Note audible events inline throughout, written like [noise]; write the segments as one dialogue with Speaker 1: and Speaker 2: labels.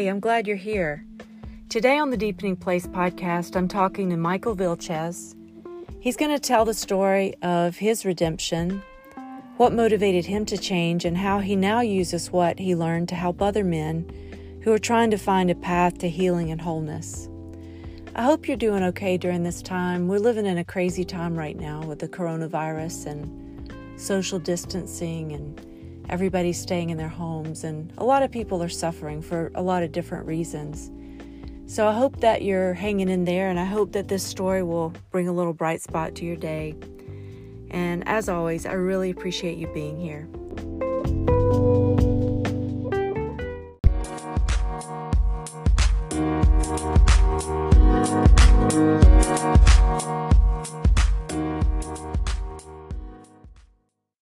Speaker 1: Hey, I'm glad you're here. Today on the Deepening Place podcast, I'm talking to Michael Vilches. He's going to tell the story of his redemption, what motivated him to change, and how he now uses what he learned to help other men who are trying to find a path to healing and wholeness. I hope you're doing okay during this time. We're living in a crazy time right now with the coronavirus and social distancing and everybody's staying in their homes, and a lot of people are suffering for a lot of different reasons. So I hope that you're hanging in there, and I hope that this story will bring a little bright spot to your day. And as always, I really appreciate you being here.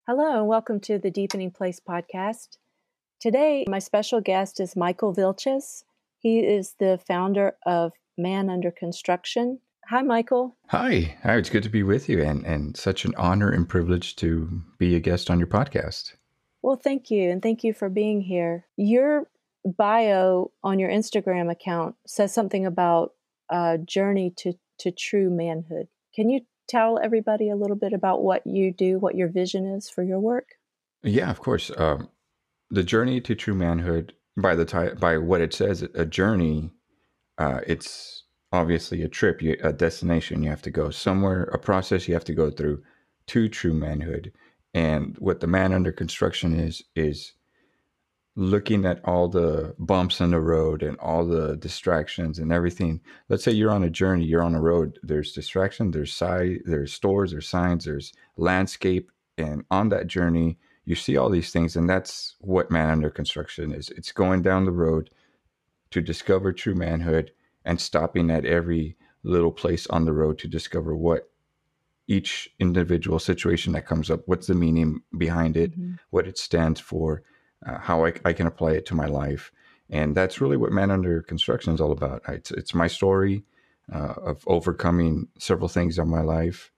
Speaker 1: Hello, and welcome to the Deepening Place podcast. Today, my special guest is Michael Vilches. He is the founder of Man Under Construction. Hi, Michael.
Speaker 2: Hi. Hi. It's good to be with you, and, and such an honor and privilege to be a guest on your podcast.
Speaker 1: Well, thank you, and thank you for being here. Your bio on your Instagram account says something about a journey to, to true manhood. Can you tell everybody a little bit about what you do, what your vision is for your work?
Speaker 2: Yeah, of course. Um, the journey to true manhood, by the ty- by what it says, a journey. Uh, it's obviously a trip, you, a destination. You have to go somewhere, a process you have to go through to true manhood. And what the man under construction is is looking at all the bumps in the road and all the distractions and everything. Let's say you're on a journey, you're on a road, there's distraction, there's side, there's stores, there's signs, there's landscape, and on that journey, you see all these things, and that's what man under construction is. It's going down the road to discover true manhood and stopping at every little place on the road to discover what each individual situation that comes up, what's the meaning behind it, mm-hmm. what it stands for, uh, how I, I, can apply it to my life. And that's really what Man Under Construction is all about. It's, it's my story uh, of overcoming several things in my life.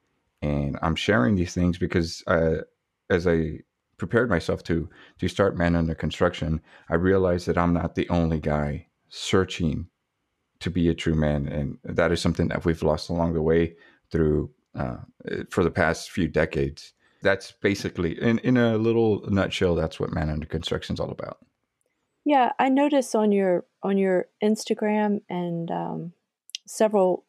Speaker 2: And I'm sharing these things because uh, as I prepared myself to to start Man Under Construction, I realized that I'm not the only guy searching to be a true man, and that is something that we've lost along the way through uh, for the past few decades that's basically in in a little nutshell that's what man under construction is all about.
Speaker 1: Yeah i notice on your on your instagram and um, several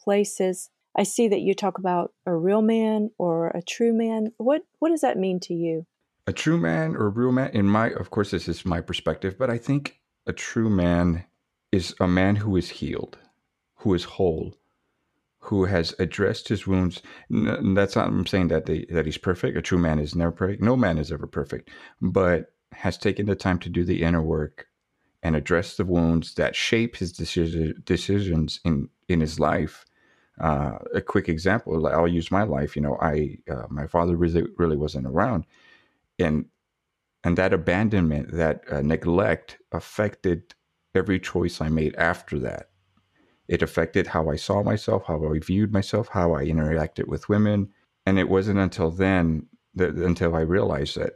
Speaker 1: places i see that you talk about a real man or a true man. What what does that mean to you?
Speaker 2: A true man or a real man? In my of course this is my perspective but i think a true man is a man who is healed who is whole who has addressed his wounds. That's not I'm saying that they, that he's perfect. A true man is never perfect. No man is ever perfect, but has taken the time to do the inner work and address the wounds that shape his decision, decisions in in his life. Uh, a quick example, I'll use my life. You know, I uh, my father really really wasn't around, and and that abandonment, that uh, neglect, affected every choice I made after that. It affected how I saw myself, how I viewed myself, how I interacted with women. And it wasn't until then that until I realized that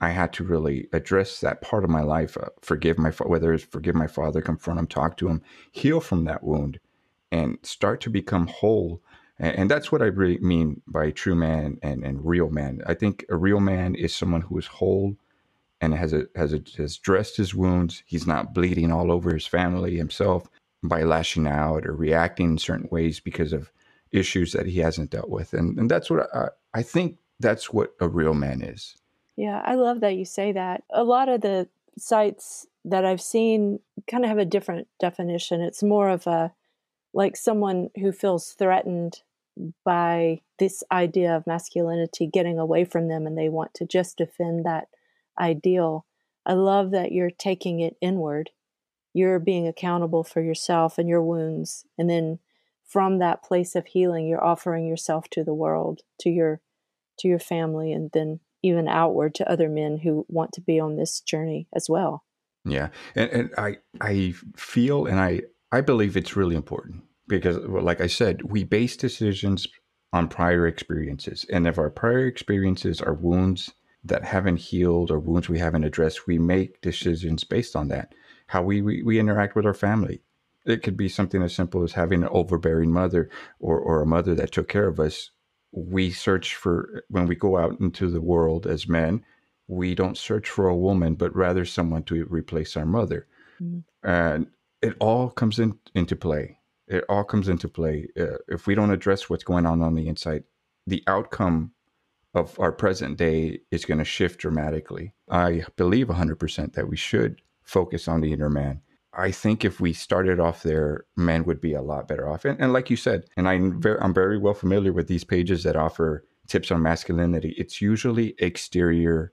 Speaker 2: I had to really address that part of my life, uh, forgive my whether it's forgive my father, confront him, talk to him, heal from that wound, and start to become whole. And, and that's what I really mean by true man and, and real man. I think a real man is someone who is whole and has a, has a, has dressed his wounds. He's not bleeding all over his family himself by lashing out or reacting in certain ways because of issues that he hasn't dealt with. And, and that's what I, I think that's what a real man is.
Speaker 1: Yeah, I love that you say that. A lot of the sites that I've seen kind of have a different definition. It's more of a like someone who feels threatened by this idea of masculinity getting away from them and they want to just defend that ideal. I love that you're taking it inward you're being accountable for yourself and your wounds and then from that place of healing you're offering yourself to the world to your to your family and then even outward to other men who want to be on this journey as well.
Speaker 2: Yeah and, and i i feel and i i believe it's really important because like i said we base decisions on prior experiences and if our prior experiences are wounds that haven't healed or wounds we haven't addressed we make decisions based on that how we, we, we interact with our family. It could be something as simple as having an overbearing mother or, or a mother that took care of us. We search for, when we go out into the world as men, we don't search for a woman, but rather someone to replace our mother. Mm-hmm. And it all comes in, into play. It all comes into play. Uh, if we don't address what's going on on the inside, the outcome of our present day is going to shift dramatically. I believe 100% that we should focus on the inner man. I think if we started off there, men would be a lot better off. And, and like you said, and I'm very, I'm very well familiar with these pages that offer tips on masculinity. It's usually exterior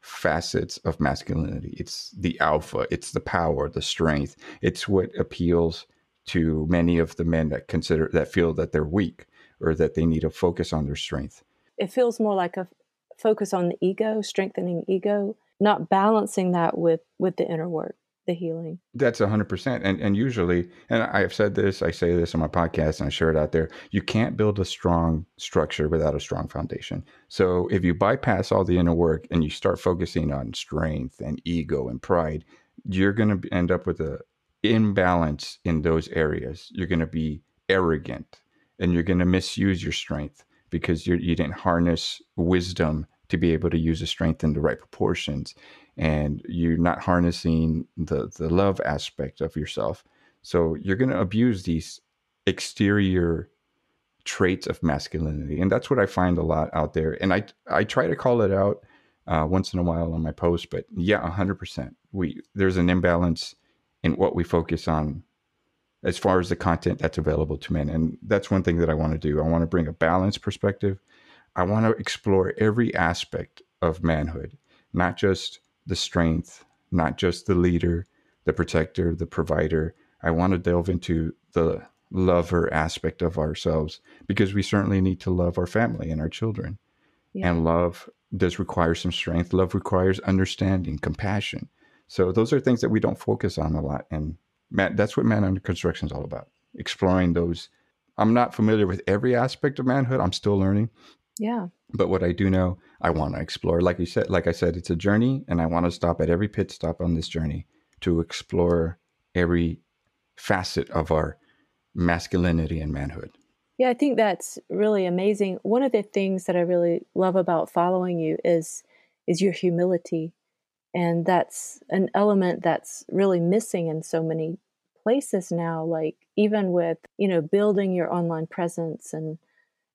Speaker 2: facets of masculinity. It's the alpha, it's the power, the strength. It's what appeals to many of the men that consider that feel that they're weak or that they need to focus on their strength.
Speaker 1: It feels more like a focus on the ego, strengthening ego, not balancing that with with the inner work the healing.
Speaker 2: That's 100%. And, and usually, and I have said this, I say this on my podcast and I share it out there, you can't build a strong structure without a strong foundation. So if you bypass all the inner work and you start focusing on strength and ego and pride, you're going to end up with a imbalance in those areas. You're going to be arrogant and you're going to misuse your strength because you you didn't harness wisdom to be able to use the strength in the right proportions and you're not harnessing the the love aspect of yourself. So you're going to abuse these exterior traits of masculinity and that's what i find a lot out there and i i try to call it out uh, once in a while on my post but yeah 100% we there's an imbalance in what we focus on as far as the content that's available to men and that's one thing that i want to do. I want to bring a balanced perspective i want to explore every aspect of manhood not just the strength, not just the leader, the protector, the provider. I want to delve into the lover aspect of ourselves because we certainly need to love our family and our children. Yeah. And love does require some strength. Love requires understanding, compassion. So those are things that we don't focus on a lot. And man, that's what Man Under Construction is all about. Exploring those. I'm not familiar with every aspect of manhood. I'm still learning.
Speaker 1: Yeah.
Speaker 2: But what I do know, I want to explore. Like you said, like I said, it's a journey, and I want to stop at every pit stop on this journey to explore every facet of our masculinity and manhood.
Speaker 1: Yeah, I think that's really amazing. One of the things that I really love about following you is is your humility. And that's an element that's really missing in so many places now like even with, you know, building your online presence and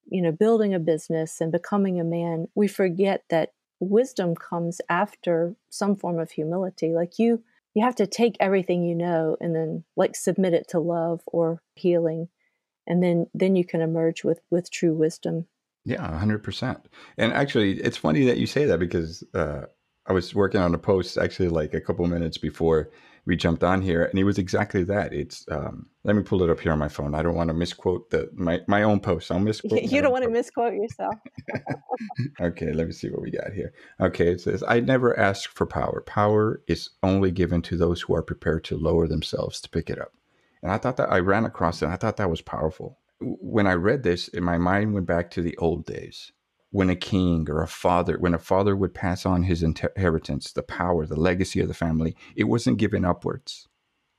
Speaker 1: you know, building a business and becoming a man, we forget that wisdom comes after some form of humility. Like you, you have to take everything you know and then like submit it to love or healing, and then then you can emerge with with true wisdom.
Speaker 2: Yeah, hundred percent. And actually, it's funny that you say that because uh, I was working on a post actually like a couple minutes before we jumped on here, and it was exactly that. It's um, let me pull it up here on my phone. I don't want to misquote the my my own post. I'll [laughs] misquote.
Speaker 1: You don't want to misquote yourself. [laughs]
Speaker 2: okay, let me see what we got here. Okay, it says, "I never ask for power. Power is only given to those who are prepared to lower themselves to pick it up." And I thought that I ran across it. and I thought that was powerful. When I read this, my mind went back to the old days when a king or a father, when a father would pass on his inheritance, the power, the legacy of the family, it wasn't given upwards.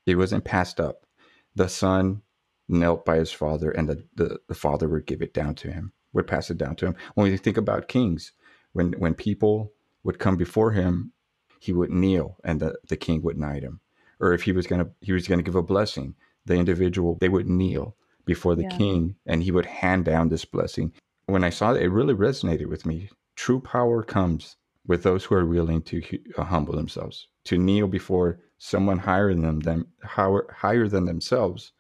Speaker 2: It wasn't passed up. The son knelt by his father, and the, the, the father would give it down to him, would pass it down to him. When we think about kings, when when people would come before him, he would kneel and the, the king would knight him. Or if he was gonna he was gonna give a blessing, the individual they would kneel before the yeah. king and he would hand down this blessing when I saw it, it really resonated with me. True power comes with those who are willing to uh, humble themselves, to kneel before someone higher than them, higher than themselves,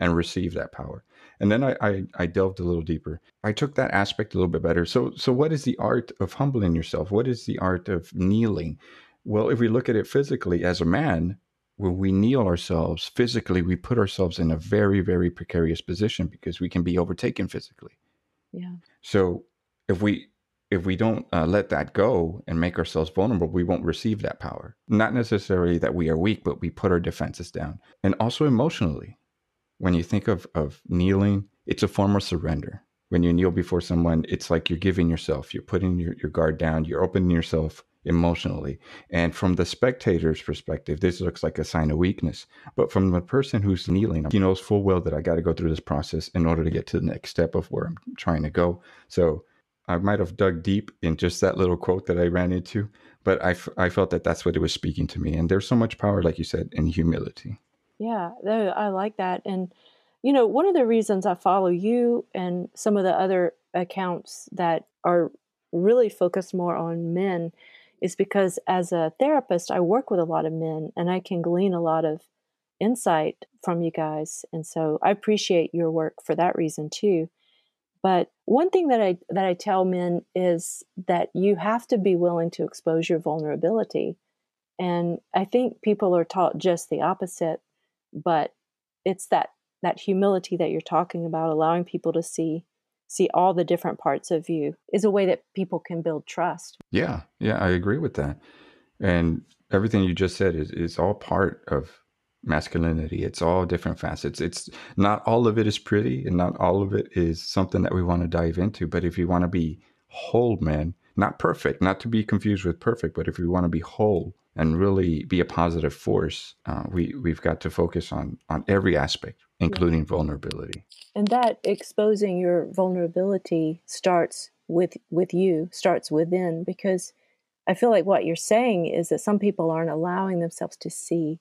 Speaker 2: and receive that power. And then I, I, I delved a little deeper. I took that aspect a little bit better. So, so what is the art of humbling yourself? What is the art of kneeling? Well, if we look at it physically as a man, when we kneel ourselves physically, we put ourselves in a very, very precarious position because we can be overtaken physically.
Speaker 1: Yeah.
Speaker 2: So if we if we don't uh, let that go and make ourselves vulnerable, we won't receive that power. Not necessarily that we are weak, but we put our defenses down. And also emotionally, when you think of of kneeling, it's a form of surrender. When you kneel before someone, it's like you're giving yourself, you're putting your, your guard down, you're opening yourself emotionally. And from the spectator's perspective, this looks like a sign of weakness. But from the person who's kneeling, he knows full well that I got to go through this process in order to get to the next step of where I'm trying to go. So I might have dug deep in just that little quote that I ran into, but I, f- I felt that that's what it was speaking to me. And there's so much power, like you said, in humility.
Speaker 1: Yeah, I like that. And, you know, one of the reasons I follow you and some of the other accounts that are really focused more on men is because as a therapist, I work with a lot of men and I can glean a lot of insight from you guys. And so I appreciate your work for that reason too. But one thing that I that I tell men is that you have to be willing to expose your vulnerability. And I think people are taught just the opposite, but it's that that humility that you're talking about, allowing people to see see all the different parts of you is a way that people can build trust.
Speaker 2: Yeah, yeah, I agree with that. And everything you just said is is all part of masculinity. It's all different facets. It's not all of it is pretty and not all of it is something that we want to dive into. But if you want to be whole man, not perfect, not to be confused with perfect, but if you want to be whole and really be a positive force, uh, we we've got to focus on on every aspect, including yeah. vulnerability.
Speaker 1: And that exposing your vulnerability starts with with you, starts within, because I feel like what you're saying is that some people aren't allowing themselves to see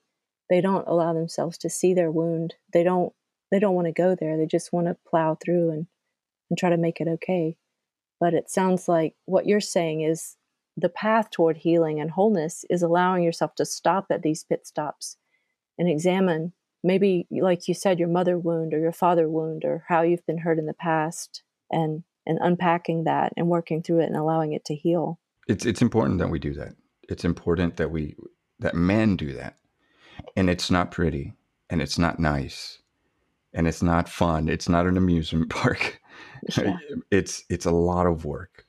Speaker 1: they don't allow themselves to see their wound. They don't they don't want to go there. They just want to plow through and and try to make it okay. But it sounds like what you're saying is the path toward healing and wholeness is allowing yourself to stop at these pit stops and examine maybe like you said your mother wound or your father wound or how you've been hurt in the past and and unpacking that and working through it and allowing it to heal.
Speaker 2: It's it's important that we do that. It's important that we that men do that and it's not pretty and it's not nice and it's not fun. It's not an amusement [laughs] park. Yeah. It's it's a lot of work.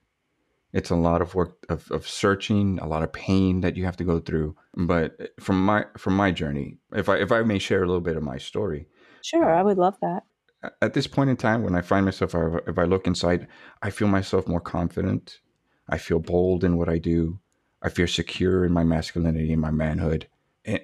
Speaker 2: It's a lot of work of, of searching, a lot of pain that you have to go through. But eh, from my from my journey, if I if I may share a little bit of my story.
Speaker 1: Sure, uh, I would love that.
Speaker 2: At this point in time, when I find myself, if I look inside, I feel myself more confident. I feel bold in what I do. I feel secure in my masculinity and my manhood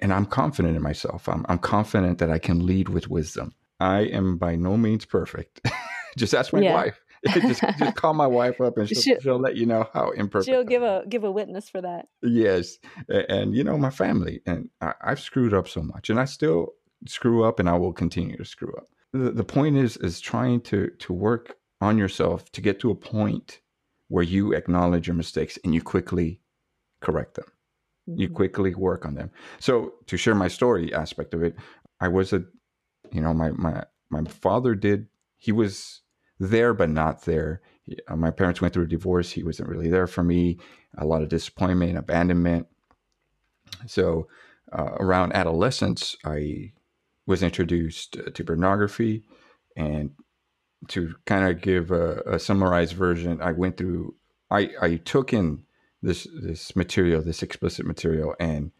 Speaker 2: and I'm confident in myself. I'm, I'm confident that I can lead with wisdom. I am by no means perfect. [laughs] just ask my yeah. wife. [laughs] just, just call my wife up and she'll, she'll, she'll, let you know how imperfect.
Speaker 1: She'll give a give a witness for that.
Speaker 2: Yes, and, and you know my family, and I, have screwed up so much, and I still screw up, and I will continue to screw up. The, the point is is trying to to work on yourself to get to a point where you acknowledge your mistakes and you quickly correct them. Mm-hmm. You quickly work on them. So to share my story aspect of it, I was a, you know, my my my father did. He was there but not there. He, uh, my parents went through a divorce. He wasn't really there for me. A lot of disappointment, abandonment. So uh, around adolescence, I was introduced to pornography, and to kind of give a, a summarized version, I went through. I I took in this this material, this explicit material, and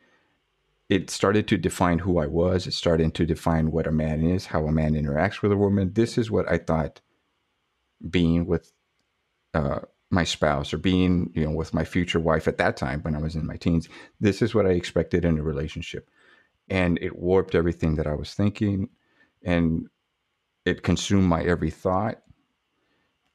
Speaker 2: it started to define who I was. It started to define what a man is, how a man interacts with a woman. This is what I thought being with uh, my spouse or being, you know, with my future wife at that time when I was in my teens. This is what I expected in a relationship, and it warped everything that I was thinking, and it consumed my every thought,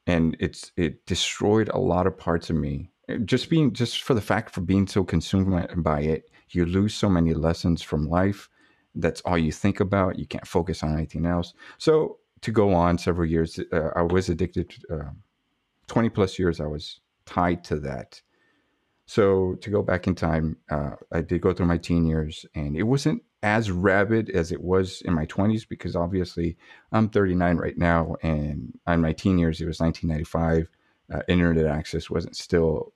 Speaker 2: and it's it destroyed a lot of parts of me. Just being just for the fact for being so consumed by it you lose so many lessons from life. That's all you think about. You can't focus on anything else. So to go on several years uh, i was addicted uh, 20 plus years i was tied to that so to go back in time uh, i did go through my teen years and it wasn't as rabid as it was in my 20s because obviously i'm 39 right now and in my teen years it was 1995 uh, internet access wasn't still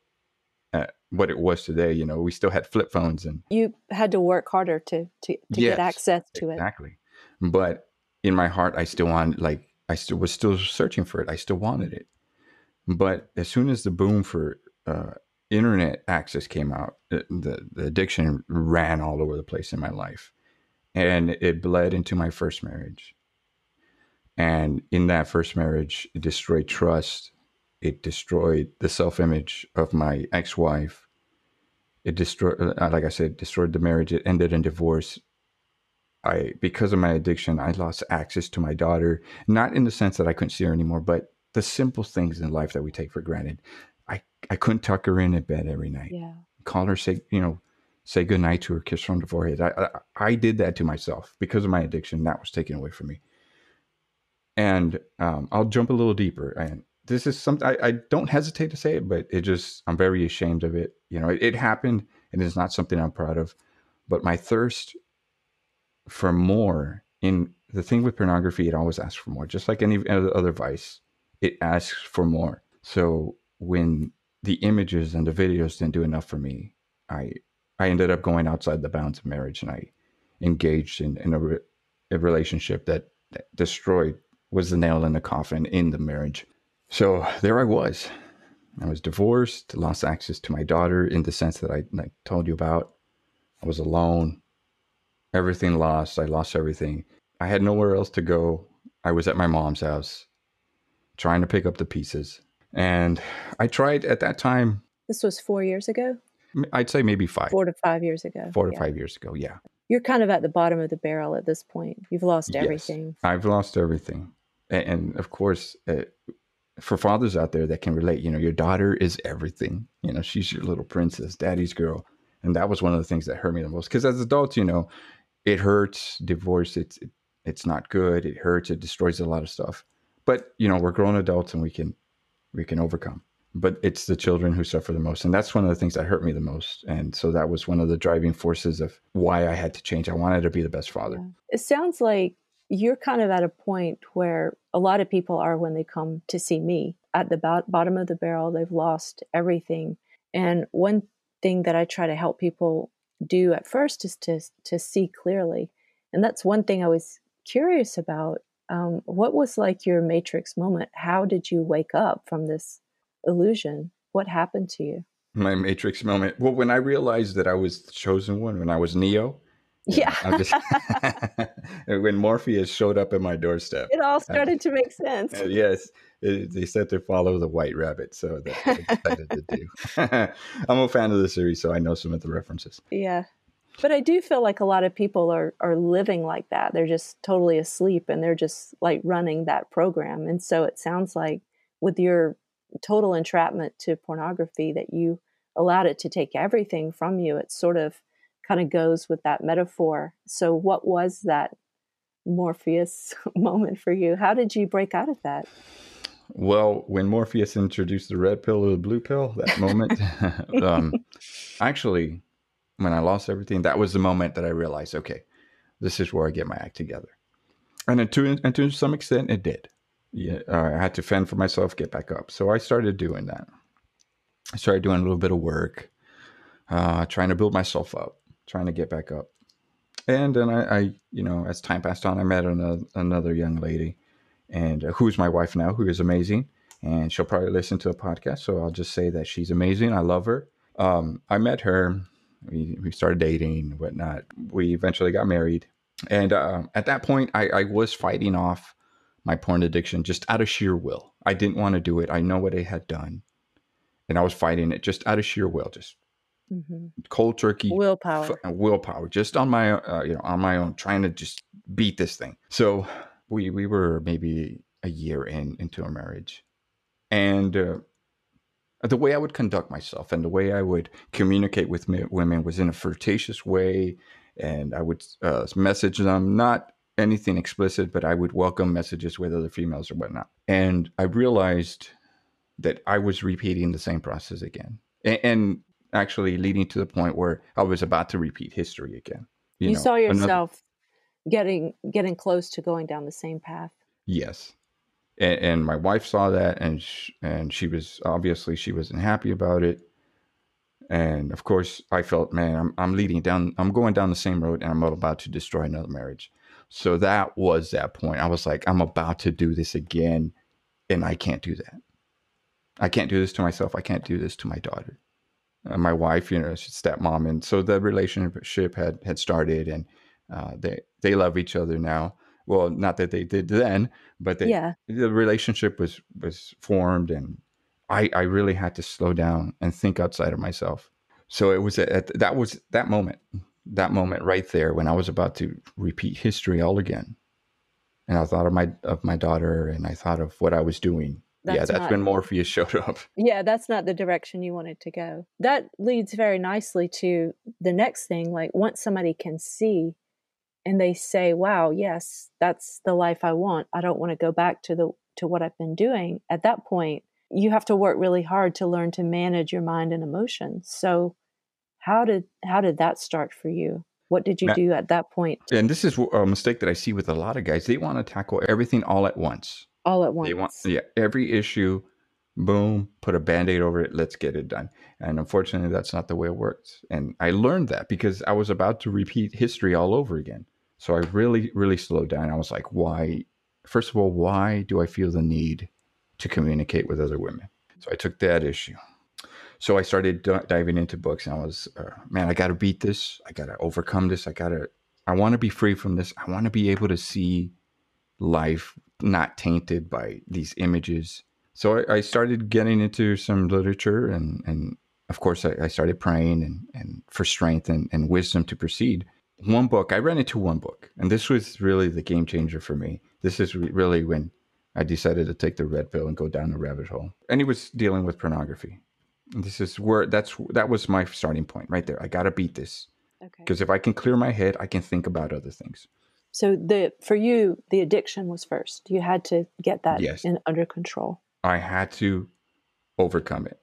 Speaker 2: what it was today. You know, we still had flip phones and
Speaker 1: you had to work harder to to, to yes, get access to
Speaker 2: exactly. it. Exactly. But in my heart, I still wanted like I still was still searching for it. I still wanted it. But as soon as the boom for uh, internet access came out, the, the, the addiction ran all over the place in my life, and it bled into my first marriage. And in that first marriage, it destroyed trust it destroyed the self image of my ex wife. it destroyed uh, like i said destroyed the marriage it ended in divorce i because of my addiction i lost access to my daughter not in the sense that i couldn't see her anymore but the simple things in life that we take for granted. I i couldn't tuck her in at bed every night.
Speaker 1: Yeah.
Speaker 2: call her say you know say goodnight to her kiss her on the forehead. I, I i did that to myself because of my addiction. That was taken away from me. And um, i'll jump a little deeper and this is something I, I don't hesitate to say it but it just i'm very ashamed of it. You know it, it happened and it's not something i'm proud of. But my thirst for more in the thing with pornography it always asks for more. Just like any other vice it asks for more. So when the images and the videos didn't do enough for me i i ended up going outside the bounds of marriage and i engaged in, in a, re- a relationship that, destroyed was the nail in the coffin in the marriage. So there i was. I was divorced lost access to my daughter in the sense that i like, told you about. I was alone everything lost i lost everything i had nowhere else to go i was at my mom's house trying to pick up the pieces and i tried at that time
Speaker 1: This was four years ago,
Speaker 2: i'd say maybe five
Speaker 1: four to five years ago.
Speaker 2: four to
Speaker 1: Yeah.
Speaker 2: five years ago yeah
Speaker 1: You're kind of at the bottom of the barrel at this point. You've lost everything. Yes.
Speaker 2: I've lost everything. And, of course, uh, for fathers out there that can relate, you know, your daughter is everything. You know, she's your little princess, daddy's girl. And that was one of the things that hurt me the most. Because as adults, you know, it hurts. Divorce, it's it, it's not good. It hurts. It destroys a lot of stuff. But you know, we're grown adults and we can we can overcome. But it's the children who suffer the most, and that's one of the things that hurt me the most. And so that was one of the driving forces of why I had to change. I wanted to be the best father.
Speaker 1: It sounds like you're kind of at a point where a lot of people are when they come to see me at the bo- bottom of the barrel. They've lost everything. And one thing that I try to help people do at first is to, to see clearly. And that's one thing I was curious about. Um, what was like your matrix moment? How did you wake up from this illusion? What happened to you?
Speaker 2: my matrix moment well when i realized that i was the chosen one when i was neo
Speaker 1: Yeah.
Speaker 2: I'm just [laughs] when morpheus showed up at my doorstep
Speaker 1: it all started to make sense.
Speaker 2: uh, yes it, they said to follow the white rabbit so that's what i decided to do [laughs] i'm a fan of the series so i know some of the references
Speaker 1: Yeah. But I do feel like a lot of people are, are living like that. They're just totally asleep and they're just like running that program. And so it sounds like with your total entrapment to pornography that you allowed it to take everything from you, it's sort of kind of goes with that metaphor. So, what was that Morpheus [laughs] moment for you? How did you break out of that?
Speaker 2: well when morpheus introduced the red pill or the blue pill that moment [laughs] [laughs] um, actually when i lost everything that was the moment that i realized okay this is where i get my act together and to, and to some extent it did yeah uh, i had to fend for myself get back up so i started doing that i started doing a little bit of work uh, trying to build myself up trying to get back up. And then I, I you know as time passed on i met another, another young lady. And uh, who's my wife now who is amazing. And she'll probably listen to the podcast so i'll just say that she's amazing. I love her. Um, i met her we, we started dating whatnot. We eventually got married. And uh, at that point I, I was fighting off my porn addiction just out of sheer will. I didn't want to do it. I know what it had done. And i was fighting it just out of sheer will just
Speaker 1: hmm
Speaker 2: cold turkey
Speaker 1: Willpower.
Speaker 2: f- willpower just on my uh, you know on my own trying to just beat this thing. So we we were maybe a year in into a marriage. And uh, the way i would conduct myself and the way i would communicate with me, women was in a flirtatious way. And i would uh, message them not anything explicit but i would welcome messages with other females or whatnot. And i realized that i was repeating the same process again. And, and actually leading to the point where i was about to repeat history again
Speaker 1: You,
Speaker 2: know,
Speaker 1: saw
Speaker 2: another-
Speaker 1: yourself getting getting close to going down the same path.
Speaker 2: Yes, and, and my wife saw that, and sh- and she was obviously she wasn't happy about it, and of course I felt, man, I'm I'm leading down, I'm going down the same road, and I'm about to destroy another marriage. So that was that point. I was like, I'm about to do this again, and I can't do that. I can't do this to myself. I can't do this to my daughter. Uh, my wife, you know, she's stepmom, and so the relationship had had started, and uh, they they love each other now. Well, not that they did then, but they,
Speaker 1: yeah.
Speaker 2: the relationship was was formed, and I I really had to slow down and think outside of myself. So it was at, that was that moment, that moment right there when I was about to repeat history all again. And I thought of my of my daughter and I thought of what I was doing. That's yeah, that's not, when Morpheus showed up.
Speaker 1: Yeah, that's not the direction you wanted to go. That leads very nicely to the next thing. Like once somebody can see and they say, Wow, yes, that's the life I want. I don't want to go back to the to what I've been doing. At that point, you have to work really hard to learn to manage your mind and emotions. So how did how did that start for you? What did you do at that point?
Speaker 2: And this is a mistake that I see with a lot of guys. They want to tackle everything all at once.
Speaker 1: All at once.
Speaker 2: They want yeah, every issue, boom, put a band-aid over it, let's get it done. And unfortunately, that's not the way it works. And I learned that because I was about to repeat history all over again. So I really, really slowed down. I was like, why? First of all, why do I feel the need to communicate with other women? So I took that issue. So I started d- diving into books, and I was, uh, man, I got to beat this. I got to overcome this. I got to, I want to be free from this. I want to be able to see life not tainted by these images. So I, I started getting into some literature, and and of course I, I started praying and and for strength and, and wisdom to proceed. One book I ran into one book, and this was really the game changer for me. This is re- really when I decided to take the red pill and go down the rabbit hole. And he was dealing with pornography. This is where that's that was my starting point right there. I got to beat this. Okay. Because if I can clear my head, I can think about other things.
Speaker 1: So the for you, the addiction was first. You had to get that yes. in, under control.
Speaker 2: I had to overcome it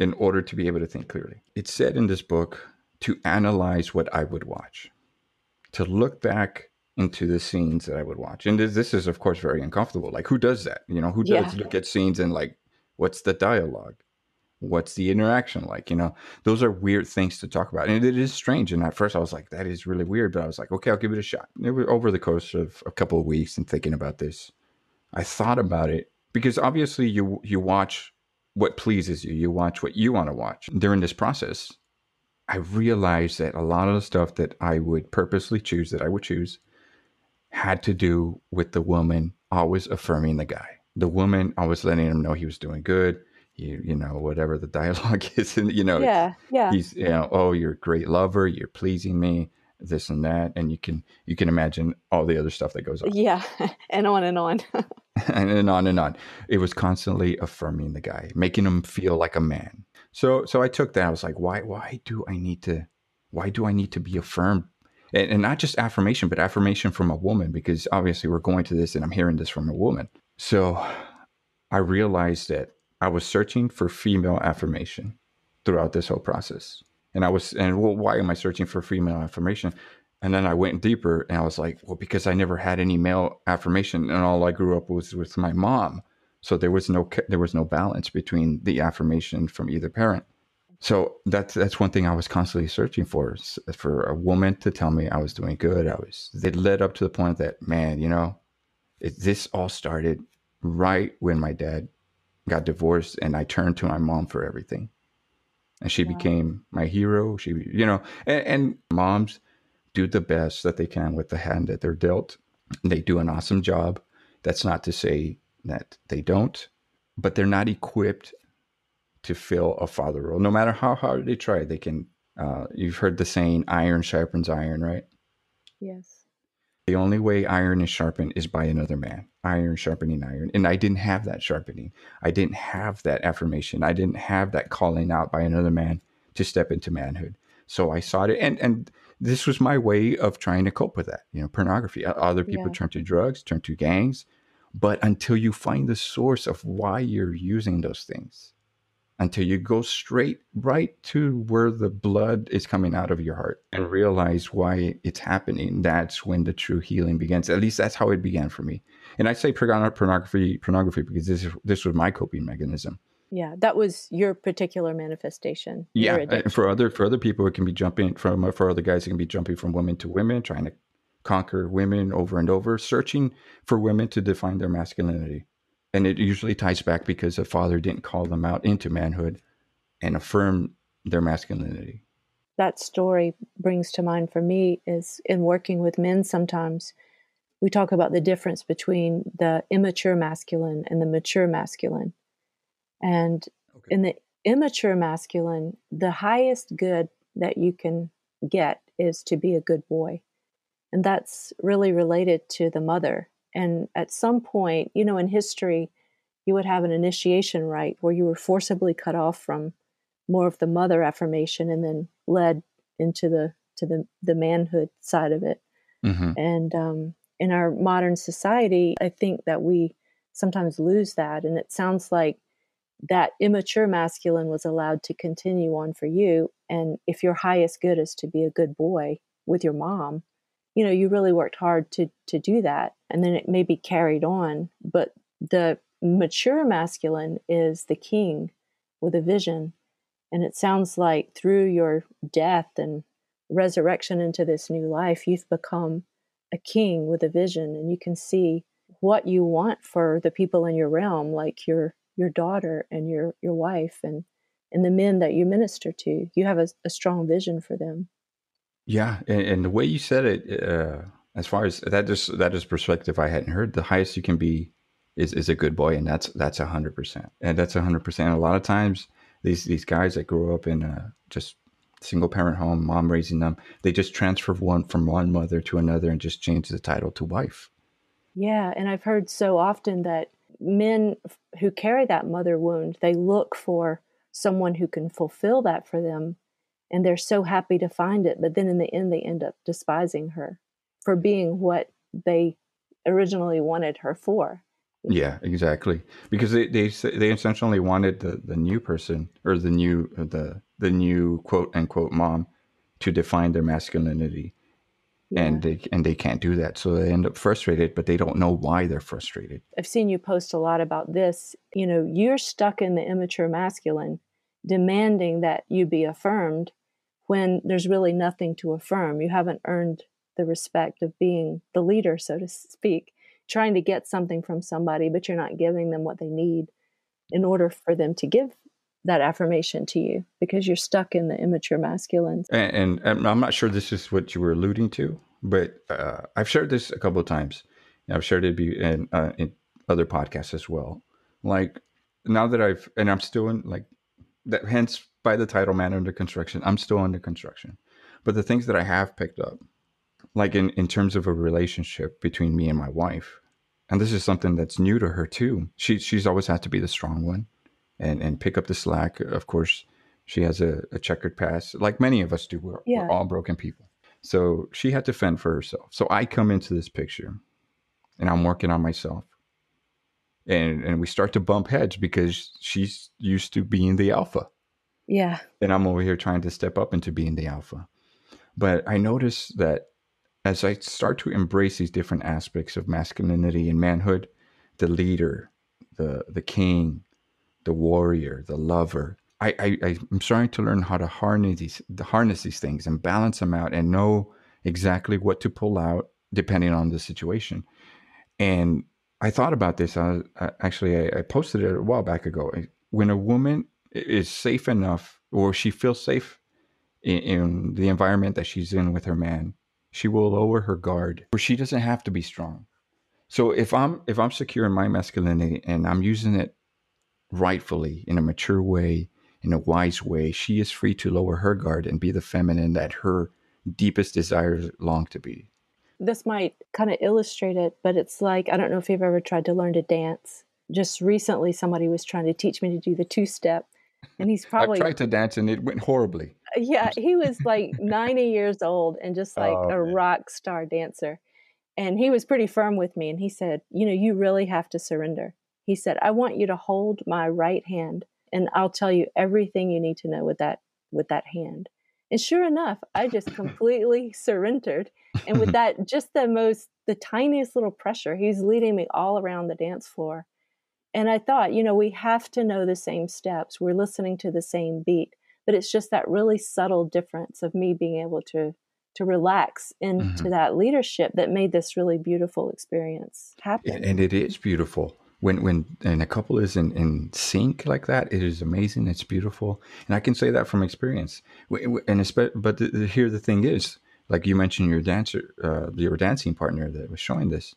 Speaker 2: in order to be able to think clearly. It's said in this book to analyze what I would watch, to look back into the scenes that I would watch. And this, this is, of course, very uncomfortable. Like, who does that? You know, who does yeah. look at scenes and like, what's the dialogue? What's the interaction like you know? Those are weird things to talk about and it is strange and at first i was like that is really weird but i was like okay i'll give it a shot. It was over the course of a couple of weeks and thinking about this i thought about it because obviously you you watch what pleases you you watch what you want to watch. During this process i realized that a lot of the stuff that i would purposely choose that i would choose had to do with the woman always affirming the guy. The woman always letting him know he was doing good you you know whatever the [laughs] dialogue is and you know
Speaker 1: yeah yeah.
Speaker 2: he's you know oh you're a great lover you're pleasing me this and that and you can you can imagine all the other stuff that goes on.
Speaker 1: Yeah [laughs] and on and on. [laughs]
Speaker 2: And, and on and on. It was constantly affirming the guy making him feel like a man. So so i took that i was like why why do i need to why do i need to be affirmed? And, and not just affirmation but affirmation from a woman because obviously we're going to this and i'm hearing this from a woman. So i realized that I was searching for female affirmation throughout this whole process. And I was, and well, why am I searching for female affirmation? And then I went deeper and I was like, well, because I never had any male affirmation and all I grew up was with my mom. So there was no, there was no balance between the affirmation from either parent. So that's, that's one thing I was constantly searching for, for a woman to tell me I was doing good. I was, it led up to the point that, man, you know, it, this all started right when my dad got divorced and I turned to my mom for everything. And she became my hero. She, you know, and, and, moms do the best that they can with the hand that they're dealt. They do an awesome job. That's not to say that they don't, but they're not equipped to fill a father role. No matter how hard they try, they can. Uh, you've heard the saying, iron sharpens iron, right?
Speaker 1: Yes.
Speaker 2: The only way iron is sharpened is by another man. Iron sharpening iron. And I didn't have that sharpening. I didn't have that affirmation. I didn't have that calling out by another man to step into manhood. So I sought it. And, and this was my way of trying to cope with that. You know, pornography. Other people yeah. turn to drugs, turn to gangs. But until you find the source of why you're using those things, until you go straight right to where the blood is coming out of your heart and realize why it's happening that's when the true healing begins. At least that's how it began for me. And i say pornography pornography because this is this was my coping mechanism.
Speaker 1: Yeah that was your particular manifestation
Speaker 2: yeah for other for other people it can be jumping from for other guys it can be jumping from women to women trying to conquer women over and over searching for women to define their masculinity and it usually ties back because a father didn't call them out into manhood and affirm their masculinity.
Speaker 1: That story brings to mind for me is in working with men sometimes we talk about the difference between the immature masculine and the mature masculine. And okay. in the immature masculine, the highest good that you can get is to be a good boy. And that's really related to the mother. And at some point, you know, in history, you would have an initiation rite where you were forcibly cut off from more of the mother affirmation and then led into the to the the manhood side of it. Mm-hmm. And um, in our modern society, I think that we sometimes lose that. And it sounds like that immature masculine was allowed to continue on for you. And if your highest good is to be a good boy with your mom, you know, you really worked hard to to do that. And then it may be carried on. But the mature masculine is the king with a vision. And it sounds like through your death and resurrection into this new life, you've become a king with a vision and you can see what you want for the people in your realm, like your your daughter and your your wife and and the men that you minister to. You have a, a strong vision for them.
Speaker 2: Yeah, and, and, the way you said it, uh, as far as that just that is perspective I hadn't heard. The highest you can be is is a good boy, and that's that's a hundred percent, and that's a hundred percent. A lot of times, these these guys that grow up in a just single parent home, mom raising them, they just transfer one from one mother to another and just change the title to wife.
Speaker 1: Yeah, and I've heard so often that men who carry that mother wound, they look for someone who can fulfill that for them and they're so happy to find it, but then in the end they end up despising her for being what they originally wanted her for.
Speaker 2: Yeah, exactly. Because they they they essentially wanted the the new person or the new uh, the the new quote unquote mom to define their masculinity yeah. and they and they can't do that so they end up frustrated but they don't know why they're frustrated
Speaker 1: i've seen you post a lot about this you know you're stuck in the immature masculine demanding that you be affirmed when there's really nothing to affirm you haven't earned the respect of being the leader so to speak trying to get something from somebody but you're not giving them what they need in order for them to give that affirmation to you because you're stuck in the immature masculine.
Speaker 2: And, and, and I'm not sure this is what you were alluding to, but uh, I've shared this a couple of times. I've shared it in, uh, in other podcasts as well. Like now that I've, and I'm still in like that, hence by the title Man Under Construction, I'm still under construction. But the things that I have picked up, like in, in terms of a relationship between me and my wife, and this is something that's new to her too. She she's always had to be the strong one and and pick up the slack. Of course, she has a, a checkered past, like many of us do. We're, yeah. we're all broken people. So she had to fend for herself. So I come into this picture, and I'm working on myself. And and we start to bump heads because she's used to being the alpha.
Speaker 1: Yeah.
Speaker 2: And I'm over here trying to step up into being the alpha. But I notice that as I start to embrace these different aspects of masculinity and manhood, the leader, the the king, the warrior, the lover. I, I, I'm starting to learn how to harness these, harness these things and balance them out and know exactly what to pull out depending on the situation. And I thought about this. I, I actually I, I, posted it a while back ago. When a woman is safe enough, or she feels safe in, in the environment that she's in with her man, she will lower her guard, or she doesn't have to be strong. So if I'm if I'm secure in my masculinity and I'm using it rightfully in a mature way, in a wise way, she is free to lower her guard and be the feminine that her deepest desires long to be.
Speaker 1: This might kind of illustrate it, but it's like I don't know if you've ever tried to learn to dance. Just recently, somebody was trying to teach me to do the two step, and he's probably
Speaker 2: I tried to dance and it went horribly.
Speaker 1: Uh, yeah, he was like 90 years old and just like oh, a man. rock star dancer. And he was pretty firm with me, and he said, "You know, you really have to surrender." He said, I want you to hold my right hand and I'll tell you everything you need to know with that with that hand. And sure enough, I just [laughs] completely surrendered. And with [laughs] that, just the most, the tiniest little pressure, he's leading me all around the dance floor. And I thought, you know, we have to know the same steps. We're listening to the same beat, but it's just that really subtle difference of me being able to to relax into mm-hmm. that leadership that made this really beautiful experience happen.
Speaker 2: And it is beautiful when when and a couple is in, in sync like that, it is amazing. It's beautiful, and I can say that from experience. And but the, the, here the thing is, like you mentioned, your dancer, uh, your dancing partner that was showing this.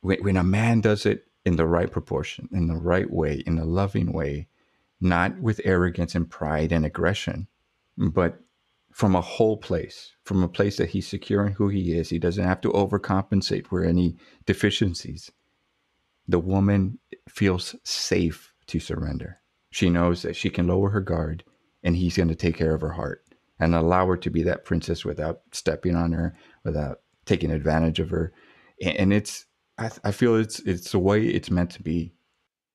Speaker 2: When, when a man does it in the right proportion, in the right way, in a loving way, not with arrogance and pride and aggression, but from a whole place, from a place that he's secure in who he is. He doesn't have to overcompensate for any deficiencies. The woman feels safe to surrender. She knows that she can lower her guard and he's going to take care of her heart and allow her to be that princess without stepping on her, without taking advantage of her. And it's, I, I feel it's, it's the way it's meant to be.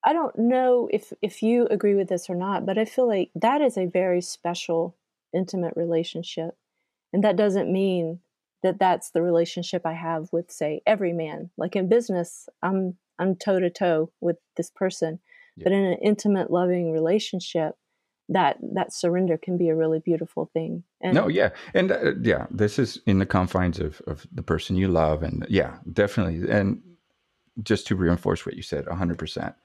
Speaker 1: I don't know if, if you agree with this or not, but I feel like that is a very special intimate relationship. And that doesn't mean that that's the relationship I have with, say, every man. Like in business, I'm I'm toe to toe with this person, yeah. but in an intimate, loving relationship, that that surrender can be a really beautiful thing.
Speaker 2: And no, yeah, and uh, yeah, this is in the confines of of the person you love, and yeah, definitely. And just to reinforce what you said, hundred percent.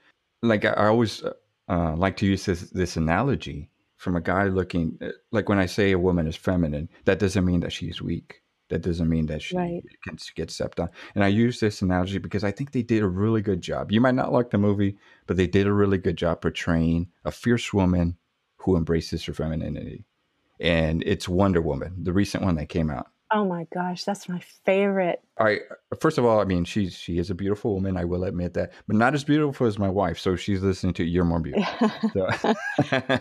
Speaker 2: Like I, always uh, like to use this this analogy from a guy looking uh, like when I say a woman is feminine, that doesn't mean that she's weak. That doesn't mean that she right. can get stepped on. And I use this analogy because I think they did a really good job. You might not like the movie, but they did a really good job portraying a fierce woman who embraces her femininity. And it's Wonder Woman, the recent one that came out.
Speaker 1: Oh my gosh, that's my favorite.
Speaker 2: I first of all, I mean, she's she is a beautiful woman. I will admit that, but not as beautiful as my wife. So she's listening to "You're More Beautiful." [laughs]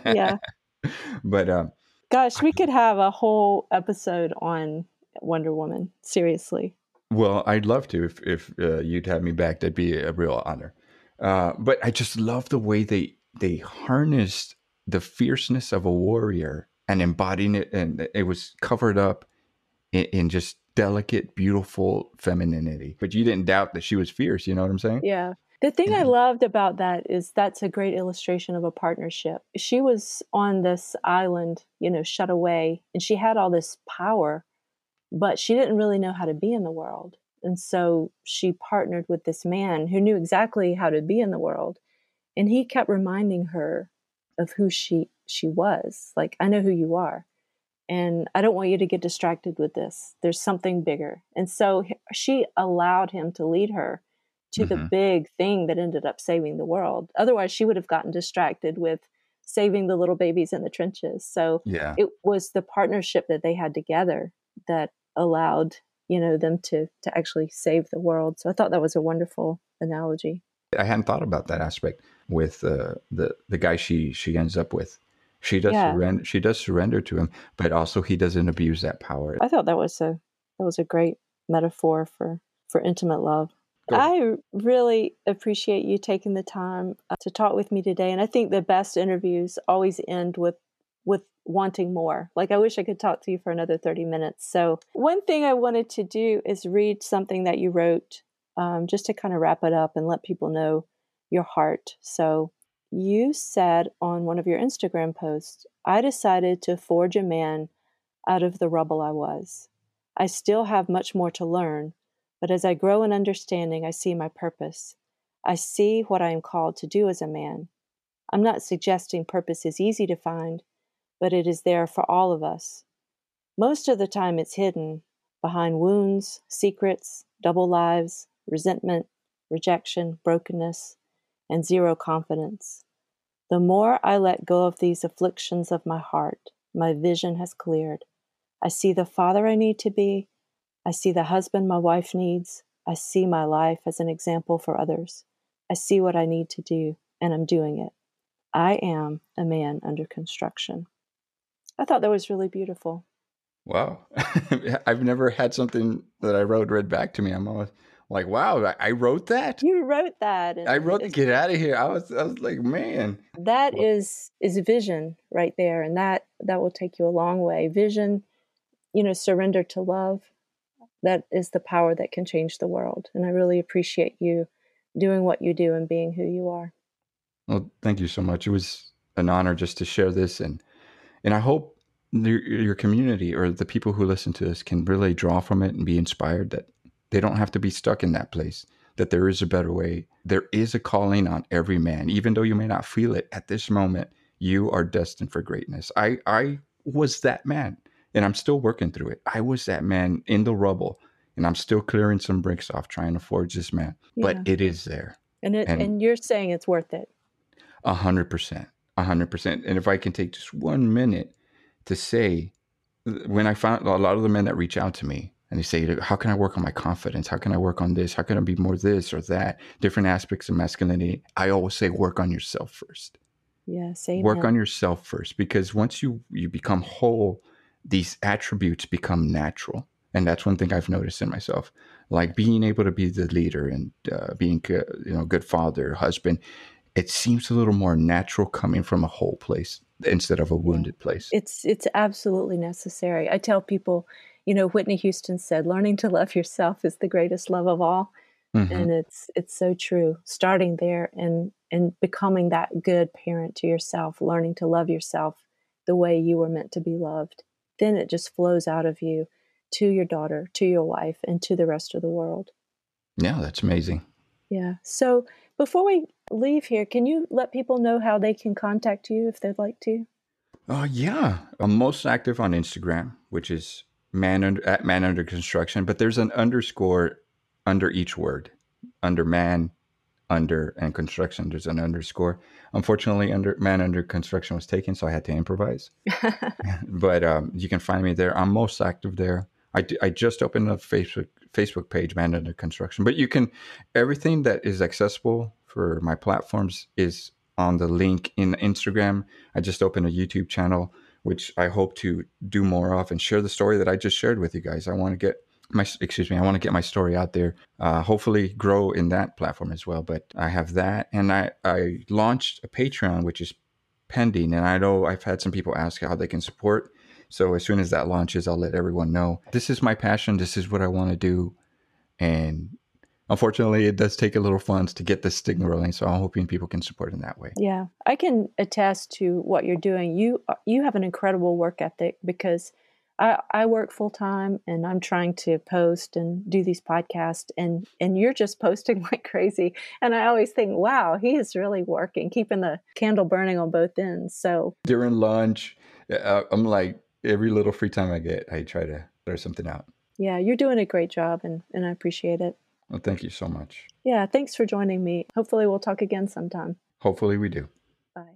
Speaker 1: yeah, [laughs]
Speaker 2: but um,
Speaker 1: gosh, we could have a whole episode on Wonder Woman. Seriously.
Speaker 2: Well, I'd love to if if uh, you'd have me back. That'd be a real honor. Uh, but I just love the way they they harnessed the fierceness of a warrior and embodying it, and it was covered up in, in just delicate, beautiful femininity. But you didn't doubt that she was fierce. You know what I'm saying?
Speaker 1: Yeah. The thing mm-hmm. I loved about that is that's a great illustration of a partnership. She was on this island, you know, shut away, and she had all this power, but she didn't really know how to be in the world. And so she partnered with this man who knew exactly how to be in the world. And he kept reminding her of who she she was. Like, I know who you are. And I don't want you to get distracted with this. There's something bigger. And so she allowed him to lead her to mm-hmm. the big thing that ended up saving the world. Otherwise, she would have gotten distracted with saving the little babies in the trenches. So
Speaker 2: yeah.
Speaker 1: it was the partnership that they had together that allowed you know them to to actually save the world. So I thought that was a wonderful analogy.
Speaker 2: I hadn't thought about that aspect with uh, the the guy she she ends up with. She does yeah. surrender. She does surrender to him, but also he doesn't abuse that power.
Speaker 1: I thought that was a that was a great metaphor for for intimate love. I really appreciate you taking the time uh, to talk with me today. And I think the best interviews always end with with wanting more. Like I wish I could talk to you for another 30 minutes. So one thing I wanted to do is read something that you wrote um, just to kind of wrap it up and let people know your heart. So you said on one of your Instagram posts, I decided to forge a man out of the rubble I was. I still have much more to learn, but as I grow in understanding, I see my purpose. I see what I am called to do as a man. I'm not suggesting purpose is easy to find, but it is there for all of us. Most of the time, it's hidden behind wounds, secrets, double lives, resentment, rejection, brokenness, and zero confidence. The more I let go of these afflictions of my heart, my vision has cleared. I see the father I need to be, I see the husband my wife needs. I see my life as an example for others. I see what I need to do, and I'm doing it. I am a man under construction. I thought that was really beautiful.
Speaker 2: Wow. [laughs] I've never had something that I wrote read back to me. I'm always like, wow, I wrote that.
Speaker 1: You wrote that.
Speaker 2: I wrote the get out of here. I was, I was like, man.
Speaker 1: That is is vision right there, and that that will take you a long way. Vision, you know, surrender to love, that is the power that can change the world. And I really appreciate you doing what you do and being who you are.
Speaker 2: Well, thank you so much. It was an honor just to share this, and and I hope your, your community or the people who listen to this can really draw from it and be inspired that they don't have to be stuck in that place. That there is a better way. There is a calling on every man, even though you may not feel it at this moment. You are destined for greatness. I I was that man and I'm still working through it. I was that man in the rubble, and I'm still clearing some bricks off trying to forge this man. Yeah. But it is there,
Speaker 1: and it, and, and you're saying it's worth it.
Speaker 2: A hundred percent, 100%. And if I can take just one minute to say, when I found a lot of the men that reach out to me and they say, How can I work on my confidence? How can I work on this? How can I be more this or that? Different aspects of masculinity. I always say, Work on yourself first.
Speaker 1: Yeah, same.
Speaker 2: Work on yourself first because once you, you become whole, these attributes become natural. And that's one thing I've noticed in myself, like being able to be the leader and uh, being, you know, good father, husband. It seems a little more natural coming from a whole place instead of a wounded place.
Speaker 1: It's it's absolutely necessary. I tell people, you know, Whitney Houston said, "Learning to love yourself is the greatest love of all," mm-hmm. and it's it's so true. Starting there and and becoming that good parent to yourself, learning to love yourself the way you were meant to be loved, then it just flows out of you to your daughter, to your wife, and to the rest of the world.
Speaker 2: Yeah, that's amazing.
Speaker 1: Yeah. So before we leave here, can you let people know how they can contact you if they'd like to?
Speaker 2: Uh, yeah, I'm most active on Instagram, which is man under, at man under construction, but there's an underscore under each word, under man, under, and construction. There's an underscore. Unfortunately, under man under construction was taken, so I had to improvise. [laughs] but um, you can find me there. I'm most active there. I, I just opened a Facebook Facebook page, man under construction. But you can everything that is accessible for my platforms is on the link in Instagram. I just opened a YouTube channel, which I hope to do more of and share the story that I just shared with you guys. I want to get my excuse me, I want to get my story out there. Uh, hopefully, grow in that platform as well. But I have that, and I I launched a Patreon, which is pending, and I know I've had some people ask how they can support. So as soon as that launches, I'll let everyone know. This is my passion. This is what I want to do, and unfortunately, it does take a little funds to get this stigma rolling. So I'm hoping people can support in that way.
Speaker 1: Yeah, I can attest to what you're doing. You you have an incredible work ethic because I, I work full time and I'm trying to post and do these podcasts and and you're just posting [laughs] like crazy. And I always think, wow, he is really working, keeping the candle burning on both ends. So
Speaker 2: during lunch, uh, I'm like every little free time I get, I try to throw something out.
Speaker 1: Yeah, you're doing a great job and, and I appreciate it.
Speaker 2: Well, thank you so much.
Speaker 1: Yeah, thanks for joining me. Hopefully, we'll talk again sometime.
Speaker 2: Hopefully, we do.
Speaker 1: Bye.